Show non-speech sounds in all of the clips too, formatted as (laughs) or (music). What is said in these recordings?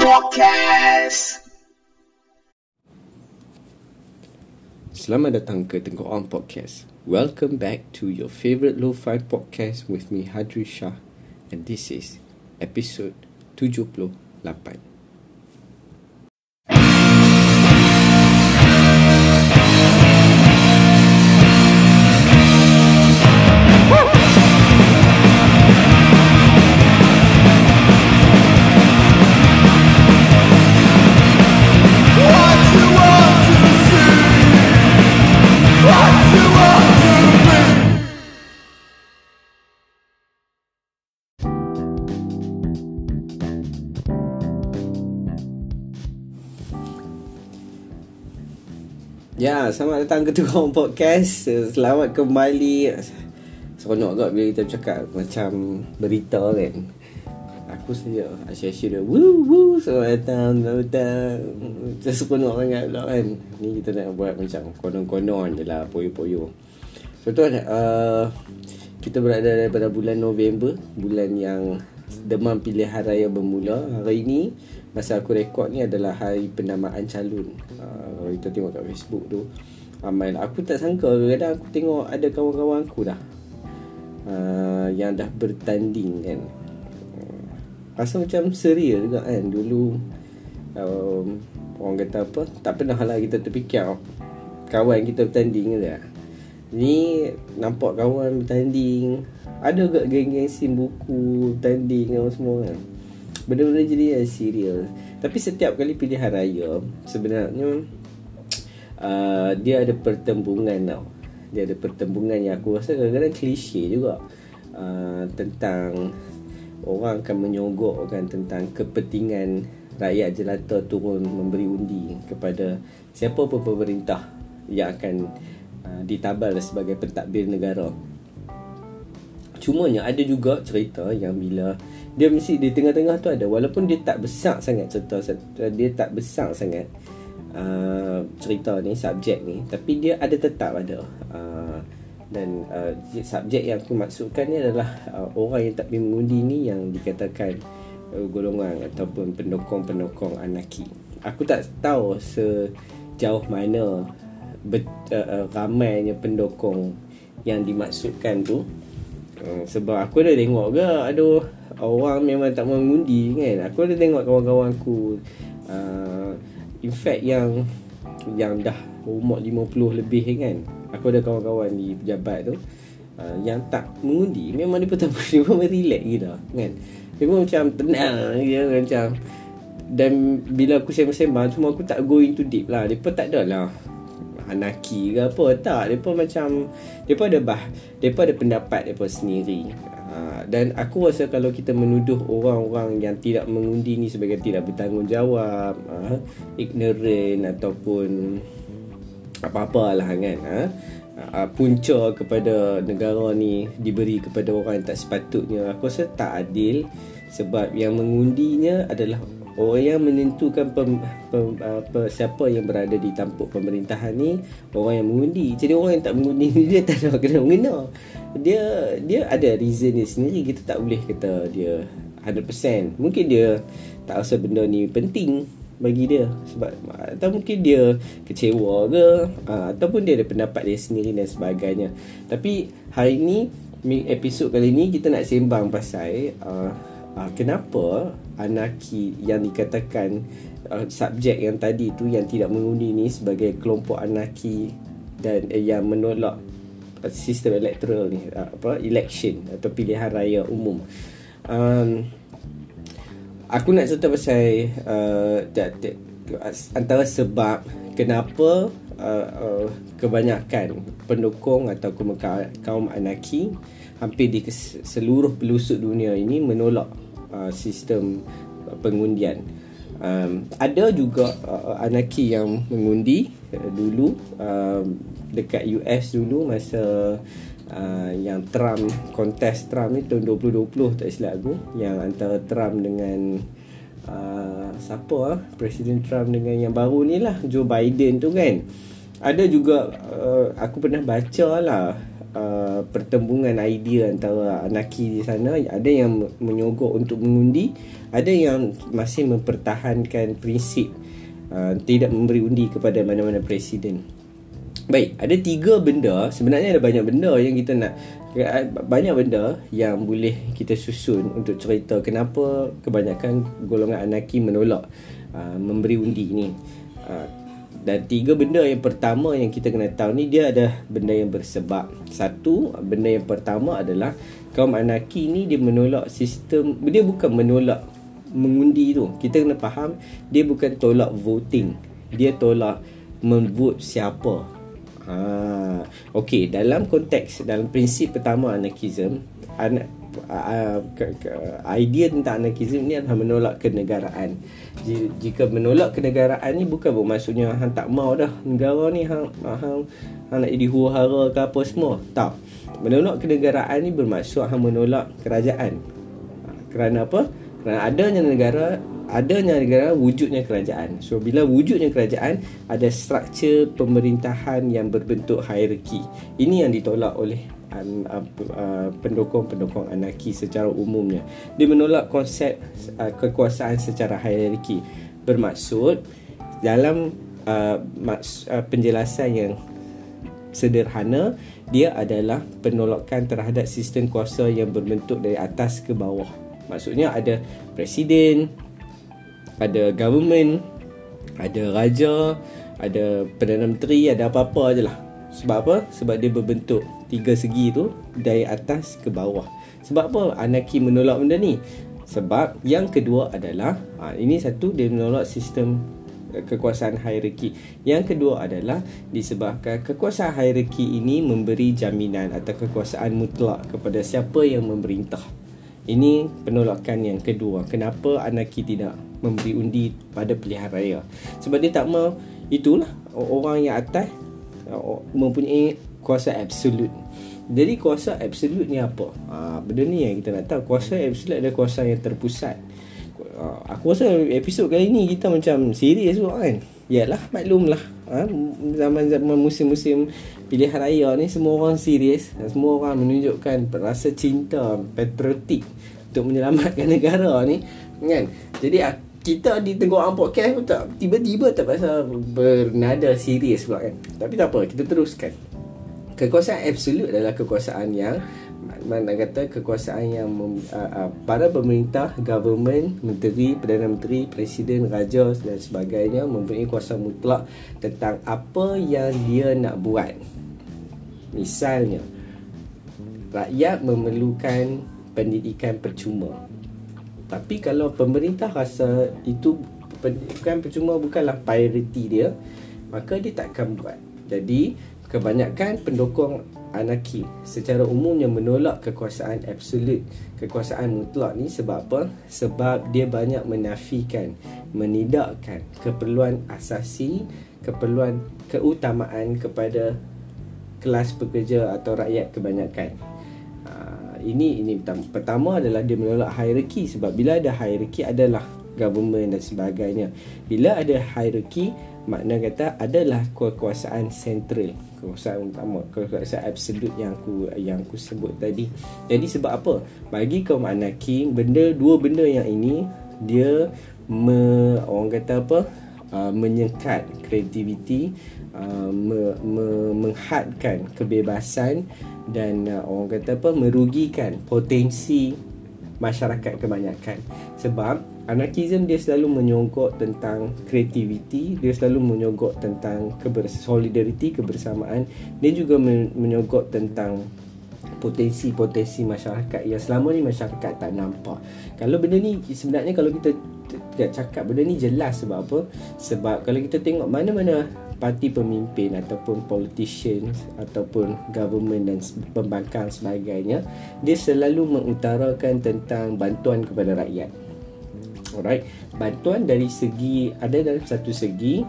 Podcast. Selamat datang ke Tengok On Podcast. Welcome back to your favorite lo-fi podcast with me Hadri Shah and this is episode 78. Ya, selamat datang ke On (laughs) Podcast. Selamat kembali. Seronok agak bila kita cakap macam berita kan. Aku saja asyik-asyik dia Woo woo Selamat datang Selamat datang Macam seronok sangat pula kan Ni kita nak buat macam Konon-konon je lah Poyo-poyo Betul uh, Kita berada daripada bulan November Bulan yang Demam pilihan raya bermula Hari ini Masa aku rekod ni adalah hari penamaan calon. Uh, Kalau kita tengok kat Facebook tu Ramai lah Aku tak sangka kadang aku tengok ada kawan-kawan aku dah uh, Yang dah bertanding kan. Uh, Rasa macam serius juga kan Dulu um, Orang kata apa Tak pernah lah kita terfikir Kawan kita bertanding ke tak. Ni nampak kawan bertanding Ada juga geng-geng sim buku Bertanding apa semua kan? Benda-benda jadi yang serius Tapi setiap kali pilihan raya Sebenarnya uh, Dia ada pertembungan tau. Dia ada pertembungan yang aku rasa kadang-kadang klise juga. Uh, Tentang Orang akan menyogokkan tentang kepentingan Rakyat jelata turun memberi undi Kepada siapa pun pemerintah Yang akan uh, ditabal sebagai pentadbir negara Cumanya ada juga cerita yang bila dia mesti di tengah-tengah tu ada walaupun dia tak besar sangat cerita dia tak besar sangat uh, cerita ni subjek ni tapi dia ada tetap ada. Uh, dan uh, subjek yang aku maksudkan ni adalah uh, orang yang tak mengundi ni yang dikatakan uh, golongan ataupun pendokong-pendokong anarki. Aku tak tahu sejauh mana bet, uh, uh, ramainya pendokong yang dimaksudkan tu uh, sebab aku dah tengok ke aduh orang memang tak mengundi kan. Aku ada tengok kawan-kawan aku uh, in fact yang yang dah umur 50 lebih kan. Aku ada kawan-kawan di pejabat tu uh, yang tak mengundi. Memang dia pertama (laughs) dia memang relax gitu kan. Dia pun macam tenang dia macam dan bila aku sembang-sembang cuma aku tak go into deep lah. Dia pun tak ada lah anarki ke apa tak. Pun macam pun ada bah pun ada pendapat pun sendiri. Ha, dan aku rasa kalau kita menuduh orang-orang yang tidak mengundi ni sebagai tidak bertanggungjawab, ha, ignorant ataupun apa-apalah kan, ha, ha, punca kepada negara ni diberi kepada orang yang tak sepatutnya, aku rasa tak adil. Sebab yang mengundinya adalah orang yang menentukan pem, pem, apa, siapa yang berada di tampuk pemerintahan ni orang yang mengundi. Jadi orang yang tak mengundi ni dia tak nak kena mengena. Dia dia ada reason dia sendiri. Kita tak boleh kata dia 100% mungkin dia tak rasa benda ni penting bagi dia. Sebab atau mungkin dia kecewa ke uh, ataupun dia ada pendapat dia sendiri dan sebagainya. Tapi hari ni episod kali ni kita nak sembang pasal uh, uh, kenapa anarki yang dikatakan uh, subjek yang tadi tu yang tidak mengundi ni sebagai kelompok anarki dan uh, yang menolak uh, sistem elektoral ni uh, apa election atau pilihan raya umum? Um, aku nak cerita pasal uh, antara sebab kenapa uh, uh, kebanyakan pendukung atau kaum anarki hampir di seluruh pelosok dunia ini menolak uh, sistem pengundian. Um, ada juga uh, anarki yang mengundi uh, dulu uh, dekat US dulu masa uh, yang Trump kontes Trump ni tahun 2020 tak silap aku yang antara Trump dengan uh, siapa ah Presiden Trump dengan yang baru ni lah Joe Biden tu kan ada juga uh, aku pernah baca lah uh, pertembungan idea antara anaki di sana ada yang menyogok untuk mengundi ada yang masih mempertahankan prinsip uh, tidak memberi undi kepada mana-mana presiden. Baik ada tiga benda. Sebenarnya ada banyak benda yang kita nak banyak benda yang boleh kita susun untuk cerita kenapa kebanyakan golongan anaki menolak uh, memberi undi ni. Uh, dan tiga benda yang pertama yang kita kena tahu ni dia ada benda yang bersebab. Satu, benda yang pertama adalah kaum anarki ni dia menolak sistem, dia bukan menolak mengundi tu. Kita kena faham dia bukan tolak voting. Dia tolak memvote siapa. Ha, okey, dalam konteks dalam prinsip pertama anarkism, anak uh, ke, idea tentang anarkism ni adalah menolak kenegaraan. Jika menolak kenegaraan ni bukan bermaksudnya hang tak mau dah negara ni hang hang, hang nak jadi huru-hara ke apa semua. Tak. Menolak kenegaraan ni bermaksud hang menolak kerajaan. Kerana apa? Kerana adanya negara adanya negara wujudnya kerajaan. So bila wujudnya kerajaan ada struktur pemerintahan yang berbentuk hierarki. Ini yang ditolak oleh Uh, pendukung-pendukung anarki secara umumnya. Dia menolak konsep uh, kekuasaan secara hierarki. Bermaksud dalam uh, maks, uh, penjelasan yang sederhana dia adalah penolakan terhadap sistem kuasa yang berbentuk dari atas ke bawah. Maksudnya ada presiden, ada government, ada raja, ada perdana menteri, ada apa-apa aje lah. Sebab apa? Sebab dia berbentuk tiga segi tu dari atas ke bawah. Sebab apa anarki menolak benda ni? Sebab yang kedua adalah ha, ini satu dia menolak sistem eh, kekuasaan hierarki. Yang kedua adalah disebabkan kekuasaan hierarki ini memberi jaminan atau kekuasaan mutlak kepada siapa yang memerintah. Ini penolakan yang kedua. Kenapa anarki tidak memberi undi pada pilihan raya? Sebab dia tak mau itulah orang yang atas mempunyai kuasa absolut. Jadi kuasa absolut ni apa? Ha, benda ni yang kita nak tahu. Kuasa absolut adalah kuasa yang terpusat. Ha, aku rasa episod kali ni kita macam serius juga kan. Yalah maklumlah. Ha, zaman-zaman musim-musim pilihan raya ni semua orang serius. Semua orang menunjukkan rasa cinta patriotik untuk menyelamatkan (laughs) negara ni. Kan? Jadi kita di Tengok Podcast pun tak tiba-tiba tak pasal bernada serius pula kan. Tapi tak apa, kita teruskan kekuasaan absolut adalah kekuasaan yang mana kata kekuasaan yang mem, uh, uh, para pemerintah, government, menteri, perdana menteri, presiden, raja dan sebagainya mempunyai kuasa mutlak tentang apa yang dia nak buat. Misalnya, rakyat memerlukan pendidikan percuma. Tapi kalau pemerintah rasa itu pendidikan percuma bukanlah priority dia, maka dia takkan buat. Jadi, Kebanyakan pendukung anarki secara umumnya menolak kekuasaan absolut, kekuasaan mutlak ni sebab apa? Sebab dia banyak menafikan, menidakkan keperluan asasi, keperluan keutamaan kepada kelas pekerja atau rakyat kebanyakan. Ha, ini ini pertama adalah dia menolak hierarki sebab bila ada hierarki adalah government dan sebagainya. Bila ada hierarki makna kata adalah kekuasaan sentral. Kekuasaan utama kekuasaan absolut yang aku yang aku sebut tadi. Jadi sebab apa? Bagi kaum anarki benda dua benda yang ini dia me, orang kata apa? Uh, menyekat kreativiti uh, me, me, menghadkan kebebasan dan uh, orang kata apa? Merugikan potensi masyarakat kebanyakan. Sebab Anarkism dia selalu menyogok tentang kreativiti, dia selalu menyogok tentang keber- solidariti, kebersamaan, dia juga menyogok tentang potensi-potensi masyarakat yang selama ni masyarakat tak nampak. Kalau benda ni sebenarnya kalau kita tidak cakap benda ni jelas sebab apa? Sebab kalau kita tengok mana-mana parti pemimpin ataupun politicians ataupun government dan pembangkang sebagainya, dia selalu mengutarakan tentang bantuan kepada rakyat. Alright. Bantuan dari segi ada dalam satu segi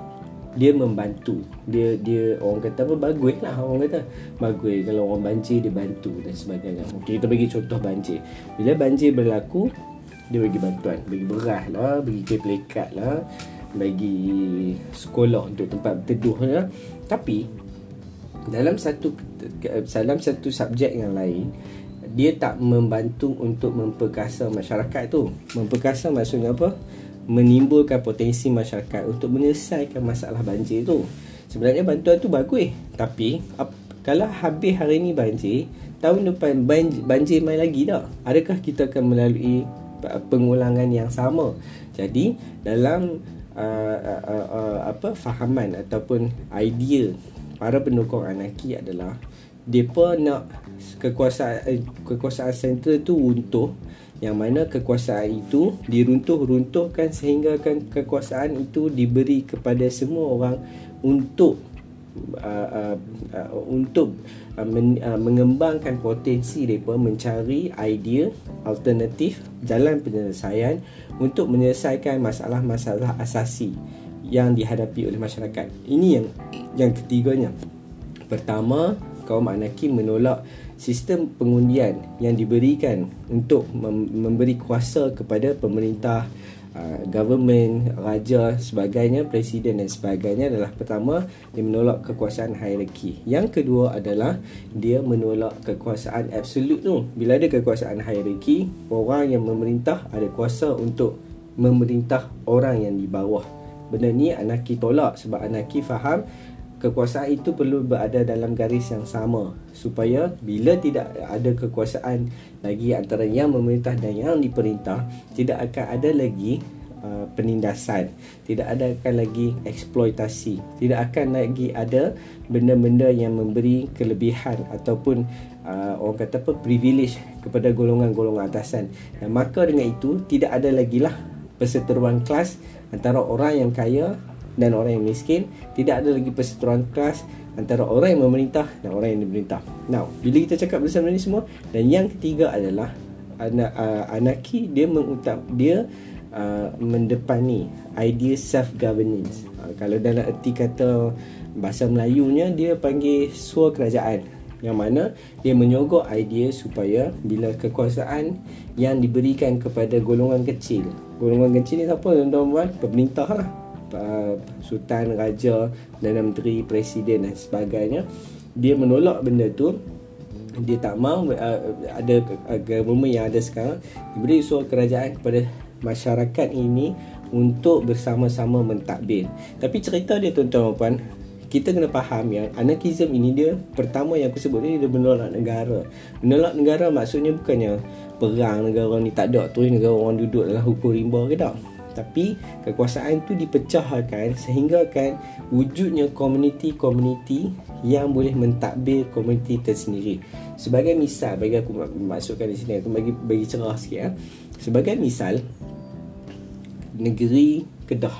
dia membantu. Dia dia orang kata apa bagus lah orang kata. Bagus kalau orang banjir dia bantu dan sebagainya. Okey kita bagi contoh banjir. Bila banjir berlaku dia bagi bantuan, bagi beras lah, bagi kain pelikat lah, bagi sekolah untuk tempat berteduh lah. Tapi dalam satu dalam satu subjek yang lain dia tak membantu untuk memperkasa masyarakat tu. Memperkasa maksudnya apa? Menimbulkan potensi masyarakat untuk menyelesaikan masalah banjir tu. Sebenarnya bantuan tu bagus tapi ap, kalau habis hari ni banjir tahun depan banjir, banjir main lagi tak adakah kita akan melalui pengulangan yang sama? Jadi dalam uh, uh, uh, uh, apa fahaman ataupun idea para pendukung anarki adalah depa nak kekuasaan eh, kekuasaan sentral tu runtuh yang mana kekuasaan itu diruntuh-runtuhkan sehingga kan kekuasaan itu diberi kepada semua orang untuk uh, uh, uh, untuk uh, men, uh, mengembangkan potensi mereka mencari idea alternatif jalan penyelesaian untuk menyelesaikan masalah-masalah asasi yang dihadapi oleh masyarakat. Ini yang yang ketiganya. Pertama, kaum anarki menolak sistem pengundian yang diberikan untuk memberi kuasa kepada pemerintah uh, government, raja, sebagainya, presiden dan sebagainya adalah pertama dia menolak kekuasaan hierarki. Yang kedua adalah dia menolak kekuasaan absolut tu. Bila ada kekuasaan hierarki, orang yang memerintah ada kuasa untuk memerintah orang yang di bawah. Benda ni anarki tolak sebab anarki faham kekuasaan itu perlu berada dalam garis yang sama supaya bila tidak ada kekuasaan lagi antara yang memerintah dan yang diperintah tidak akan ada lagi uh, penindasan tidak ada akan lagi eksploitasi tidak akan lagi ada benda-benda yang memberi kelebihan ataupun uh, orang kata apa privilege kepada golongan-golongan atasan. Dan maka dengan itu tidak ada lagi lah perseteruan kelas antara orang yang kaya dan orang yang miskin tidak ada lagi perseteruan kelas antara orang yang memerintah dan orang yang diperintah. Now bila kita cakap bersama ni semua dan yang ketiga adalah anak uh, anarki dia mengutap dia uh, mendepani idea self governance uh, kalau dalam erti kata bahasa Melayunya dia panggil sua kerajaan yang mana dia menyogok idea supaya bila kekuasaan yang diberikan kepada golongan kecil golongan kecil ni siapa? Tuan-tuan pemerintah lah uh, sultan raja dan menteri presiden dan sebagainya dia menolak benda tu. Dia tak mahu uh, ada agama yang ada sekarang diberi suara kerajaan kepada masyarakat ini untuk bersama-sama mentadbir. Tapi cerita dia tuan-tuan puan kita kena faham yang anarkism ini dia pertama yang aku sebut ni dia menolak negara. Menolak negara maksudnya bukannya perang negara ni tak ada tu negara orang duduk dalam hukum rimba ke tak tapi kekuasaan itu dipecahkan sehingga kan wujudnya komuniti-komuniti yang boleh mentadbir komuniti tersendiri. Sebagai misal bagi aku masukkan di sini aku bagi bagi cerah sikit ya. Sebagai misal negeri Kedah.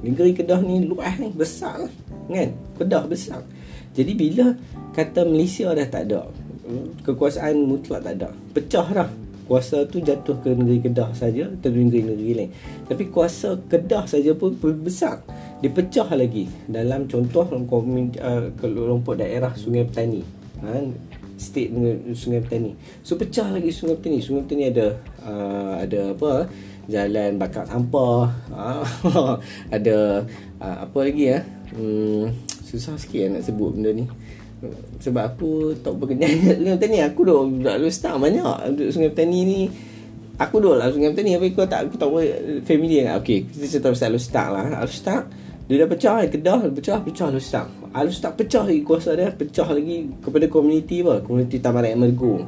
Negeri Kedah ni luas ni besar kan? Kedah besar. Jadi bila kata Malaysia dah tak ada kekuasaan mutlak tak ada. Pecah dah kuasa tu jatuh ke negeri Kedah saja atau negeri-negeri lain. Tapi kuasa Kedah saja pun besar. Dia pecah lagi dalam contoh uh, kelompok daerah Sungai Petani. Ha, state Sungai Petani. So pecah lagi Sungai Petani. Sungai Petani ada uh, ada apa? Jalan bakar sampah. Uh, (laughs) ada uh, apa lagi ya? Hmm, susah sikit nak sebut benda ni sebab aku tak berkenan (laughs) Sungai Petani. Aku dah lalu start banyak. Duduk Sungai Petani ni aku duduk lah Sungai Petani. Tapi aku tak aku tak familiar dengan okay kita cerita pasal lalu start lah. Lalu start dia dah pecah Kedah pecah pecah lalu start lalu start pecah lagi kuasa dia pecah lagi kepada komuniti apa? Komuniti Tamarat Mergung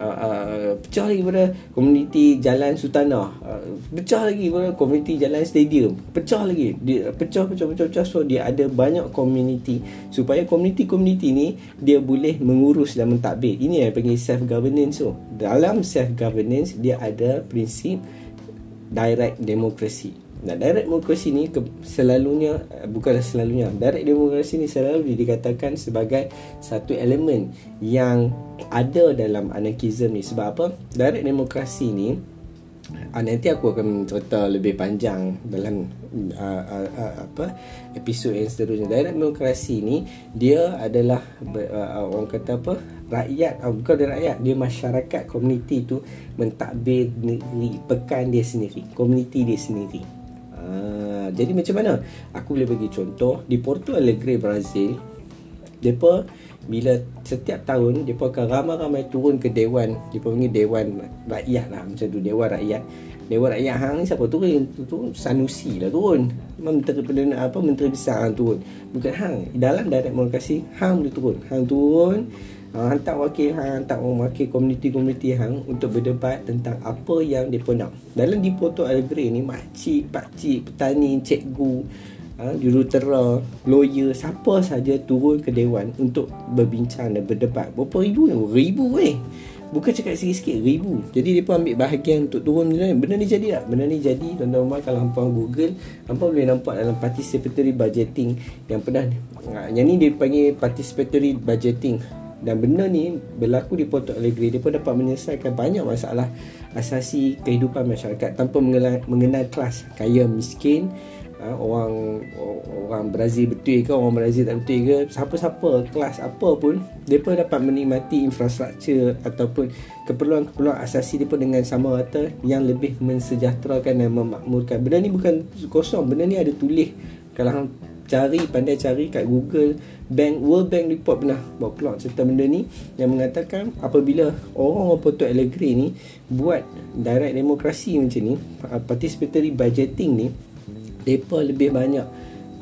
uh, pecah lagi pada komuniti Jalan Sultanah uh, pecah lagi pada komuniti Jalan Stadium. Pecah lagi. Dia pecah pecah pecah pecah. So dia ada banyak komuniti. Supaya komuniti-komuniti ni dia boleh mengurus dan mentadbir. Ini yang panggil self governance so dalam self governance dia ada prinsip direct democracy Nah, direct demokrasi ni ke, selalunya eh, bukanlah selalunya. Direct demokrasi ni selalu dikatakan sebagai satu elemen yang ada dalam anarkism ni. Sebab apa? Direct demokrasi ni uh, nanti aku akan cerita lebih panjang dalam uh, uh, uh, apa episod yang seterusnya. Direct demokrasi ni dia adalah uh, orang kata apa? rakyat uh, bukan dia rakyat dia masyarakat komuniti tu mentadbir pekan dia sendiri komuniti dia sendiri Ah, jadi macam mana? Aku boleh bagi contoh di Porto Alegre Brazil Depa bila setiap tahun depa akan ramai-ramai turun ke dewan, depa panggil dewan rakyat lah macam tu dewan rakyat. Dewan rakyat hang ni siapa turun? Tu Sanusi lah turun. Menteri Perdana apa Menteri Besar hang turun. Bukan hang. Dalam direct demokrasi hang boleh turun. Hang turun uh, hantar wakil hang, hantar wakil komuniti-komuniti hang untuk berdebat tentang apa yang depa nak. Dalam di Porto Alegre ni makcik, pakcik, petani, cikgu ha, jurutera, lawyer, siapa saja turun ke dewan untuk berbincang dan berdebat. Berapa ribu ni? Ribu eh. Bukan cakap sikit-sikit, ribu. Jadi pun ambil bahagian untuk turun. Benda ni jadi tak? Benda ni jadi. Tuan-tuan kalau hampa Google, hampa boleh nampak dalam participatory budgeting yang pernah. Ha, yang ni dia panggil participatory budgeting. Dan benda ni berlaku di Porto Alegre Dia pun dapat menyelesaikan banyak masalah Asasi kehidupan masyarakat Tanpa mengenal, mengenal kelas. Kaya, miskin ha, orang orang Brazil betul ke orang Brazil tak betul ke siapa-siapa kelas apa pun depa dapat menikmati infrastruktur ataupun keperluan-keperluan asasi depa dengan sama rata yang lebih mensejahterakan dan memakmurkan. Benda ni bukan kosong benda ni ada tulis kalau cari pandai cari kat Google Bank World Bank report pernah buat keluar cerita benda ni yang mengatakan apabila orang-orang Porto Alegre ni buat direct demokrasi macam ni participatory budgeting ni mereka lebih banyak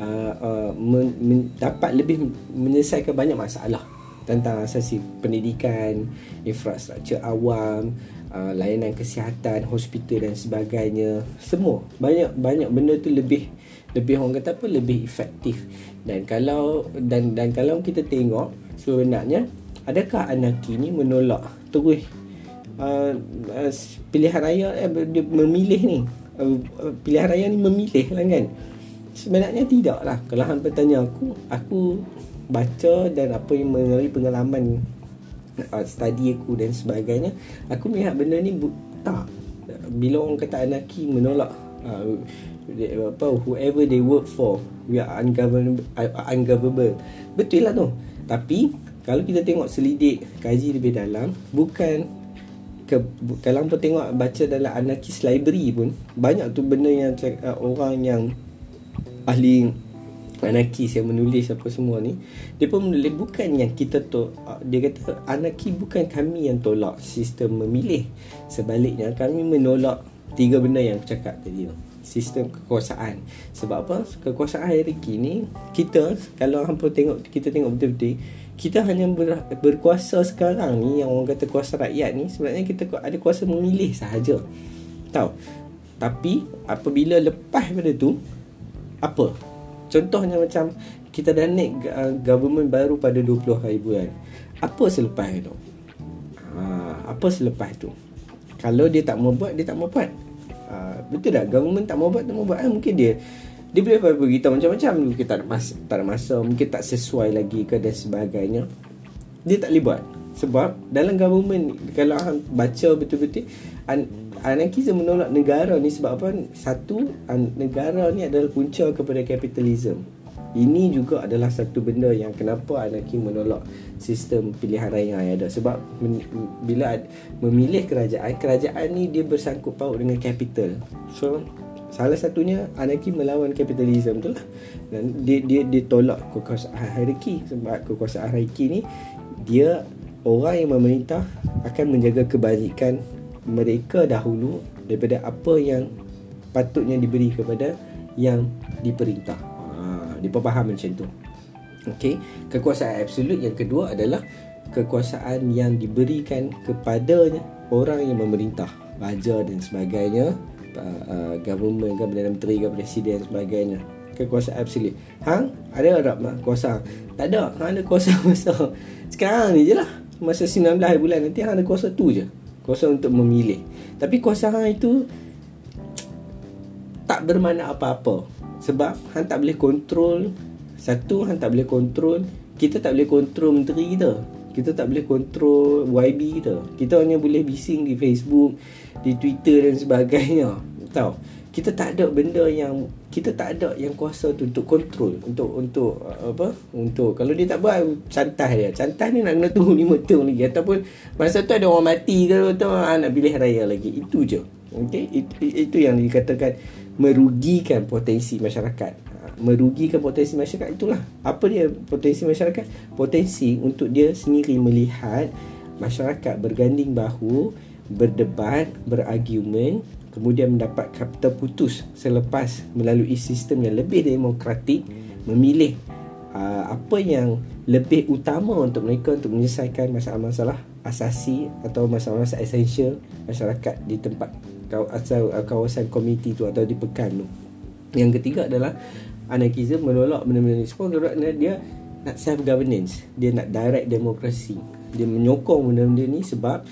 uh, uh, men, men, dapat lebih menyelesaikan banyak masalah tentang asasi pendidikan, infrastruktur awam, uh, layanan kesihatan, hospital dan sebagainya. Semua banyak banyak benda tu lebih lebih orang kata apa lebih efektif. Dan kalau dan dan kalau kita tengok sebenarnya adakah anarki ni menolak terus uh, uh, pilihan raya eh, dia memilih ni Uh, uh, pilihan raya ni memilih lah kan sebenarnya tidak lah kalau hampa tanya aku aku baca dan apa yang melalui pengalaman uh, study aku dan sebagainya aku melihat benda ni bu- tak. Bila orang kata anarki menolak uh, apa whoever they work for we are ungovernable, uh, ungovernable. Betul lah tu. Tapi kalau kita tengok selidik kaji lebih dalam bukan ke, kalau apa tengok baca dalam anarkis library pun banyak tu benda yang uh, orang yang ahli anarkis yang menulis apa semua ni dia pun menulis bukan yang kita uh, dia kata anarki bukan kami yang tolak sistem memilih. Sebaliknya kami menolak tiga benda yang aku cakap tadi tu. Sistem kekuasaan. Sebab apa? Kekuasaan hari ni kita kalau hampa tengok kita tengok betul-betul kita hanya ber, berkuasa sekarang ni yang orang kata kuasa rakyat ni sebenarnya kita ada kuasa memilih sahaja. Tahu? Tapi apabila lepas pada tu apa contohnya macam kita dah naik uh, government baru pada 20 hari bulan. Apa selepas itu? Ha, apa selepas tu kalau dia tak mau buat dia tak mau buat. Ha, betul tak? Government tak mau buat tak mau buat. Ha, mungkin dia dia boleh beritahu macam-macam. Mungkin tak ada masa tak ada masa mungkin tak sesuai lagi ke dan sebagainya. Dia tak boleh buat sebab dalam government kalau hang baca betul-betul an, anarkism menolak negara ni sebab apa? Satu an, negara ni adalah punca kepada kapitalisme ini juga adalah satu benda yang kenapa anarki menolak sistem pilihan raya yang ada. Sebab men, bila memilih kerajaan kerajaan ni dia bersangkut paut dengan capital. So Salah satunya anarki melawan kapitalisme tu lah. Dan dia dia dia tolak kekuasaan hierarki. Sebab kekuasaan hierarki ni dia orang yang memerintah akan menjaga kebajikan mereka dahulu daripada apa yang patutnya diberi kepada yang diperintah. Ha, dia faham macam tu. Okey, kekuasaan absolut yang kedua adalah kekuasaan yang diberikan kepadanya orang yang memerintah, raja dan sebagainya uh, government ke Perdana Menteri ke Presiden sebagainya. Kekuasaan absolut hang ada tak kuasa? Tak ada hang ada kuasa (laughs) masa sekarang ni je lah masa 19 bulan nanti hang ada kuasa tu je. Kuasa untuk memilih. Tapi kuasa hang itu tak bermakna apa-apa. Sebab hang tak boleh kontrol. Satu hang tak boleh kontrol. Kita tak boleh kontrol menteri kita. Kita tak boleh kontrol YB kita. Kita hanya boleh bising di Facebook di Twitter dan sebagainya. Tahu kita tak ada benda yang kita tak ada yang kuasa tu untuk kontrol untuk untuk uh, apa untuk kalau dia tak buat cantas dia. Cantas ni nak kena tunggu 5 tahun lagi. Ataupun masa tu ada orang mati ke tu ah, nak pilih raya lagi. Itu je. Okey? Itu, itu yang dikatakan merugikan potensi masyarakat. Ha, merugikan potensi masyarakat itulah. Apa dia potensi masyarakat? Potensi untuk dia sendiri melihat masyarakat berganding bahu berdebat berargumen kemudian mendapat kata putus selepas melalui sistem yang lebih demokratik memilih uh, apa yang lebih utama untuk mereka untuk menyelesaikan masalah-masalah asasi atau masalah-masalah esensial masyarakat di tempat kawasan komuniti tu atau di pekan tu. Yang ketiga adalah anarkisme menolak benda-benda ni semua kerana dia nak self governance, dia nak direct demokrasi. Dia menyokong benda-benda ni sebab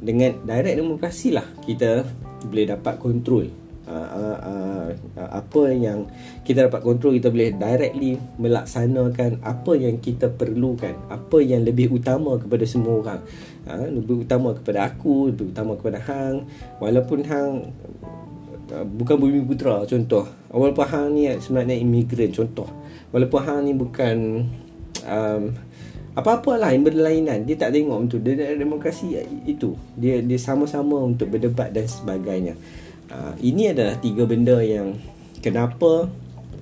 dengan direct demokrasi lah kita boleh dapat kontrol uh, uh, uh, apa yang kita dapat kontrol kita boleh directly melaksanakan apa yang kita perlukan apa yang lebih utama kepada semua orang. Uh, lebih utama kepada aku lebih utama kepada hang. Walaupun hang bukan bumi putra contoh. Walaupun hang ni sebenarnya imigran contoh. Walaupun hang ni bukan um, apa-apa yang berlainan dia tak tengok untuk dia demokrasi itu. Dia dia sama-sama untuk berdebat dan sebagainya. Uh, ini adalah tiga benda yang kenapa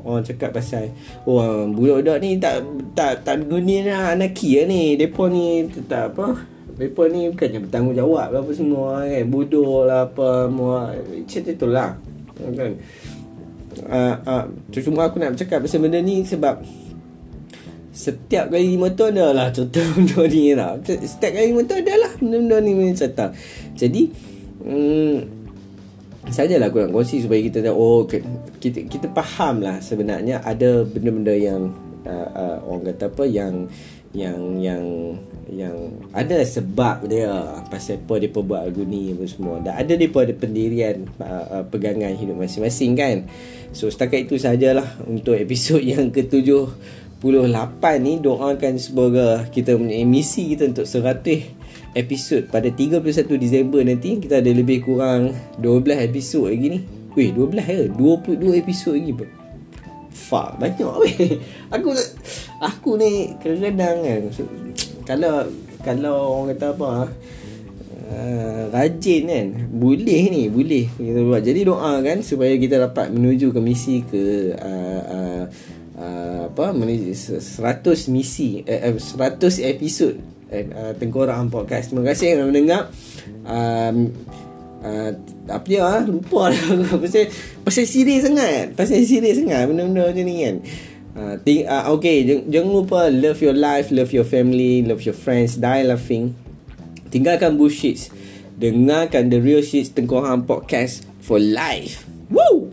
orang cakap pasal oh budak-budak ni tak tak tak guna lah anarki lah ni. Depa ni tak apa depa ni bukannya bertanggungjawab lah apa semua kan. Bodoh lah apa semua. Macam tu lah. Kan? Uh, uh, cuma aku nak bercakap pasal benda ni sebab Setiap kali lima tahun dah lah Contoh (laughs) benda ni lah. Setiap kali lima tahun dah lah Benda-benda ni macam cerita Jadi hmm, Sajalah aku nak kongsi Supaya kita tahu Oh kita, kita faham lah Sebenarnya ada benda-benda yang uh, uh, Orang kata apa Yang Yang Yang Yang Ada sebab dia Pasal apa dia buat lagu ni Apa semua. Dan ada dia ada pendirian uh, uh, Pegangan hidup masing-masing kan. So setakat itu sajalah Untuk episod (laughs) yang ketujuh 28 ni doakan semoga kita punya emisi kita untuk 100 episod pada 31 Disember nanti kita ada lebih kurang 12 episod lagi ni. Weh 12 ke? 22 episod lagi pun. Fuck banyak weh. (laughs) Aku aku ni kadang-kadang kan kalau kalau orang kata apa uh, rajin kan boleh ni boleh kita buat jadi doa kan supaya kita dapat menuju ke misi ke uh, uh, uh, apa 100 misi uh, 100 episod. Uh, tengkorak podcast. Terima kasih yang mendengar. Um, uh, apa dia ah lupa lah. (laughs) Pasal pasal serius sangat. Pasal serius sangat. Benda-benda macam ni kan. Uh, think, uh, okay jangan, jangan lupa love your life love your family love your friends die laughing. Tinggalkan bullshit dengarkan the real shit tengkorak podcast for life. Woo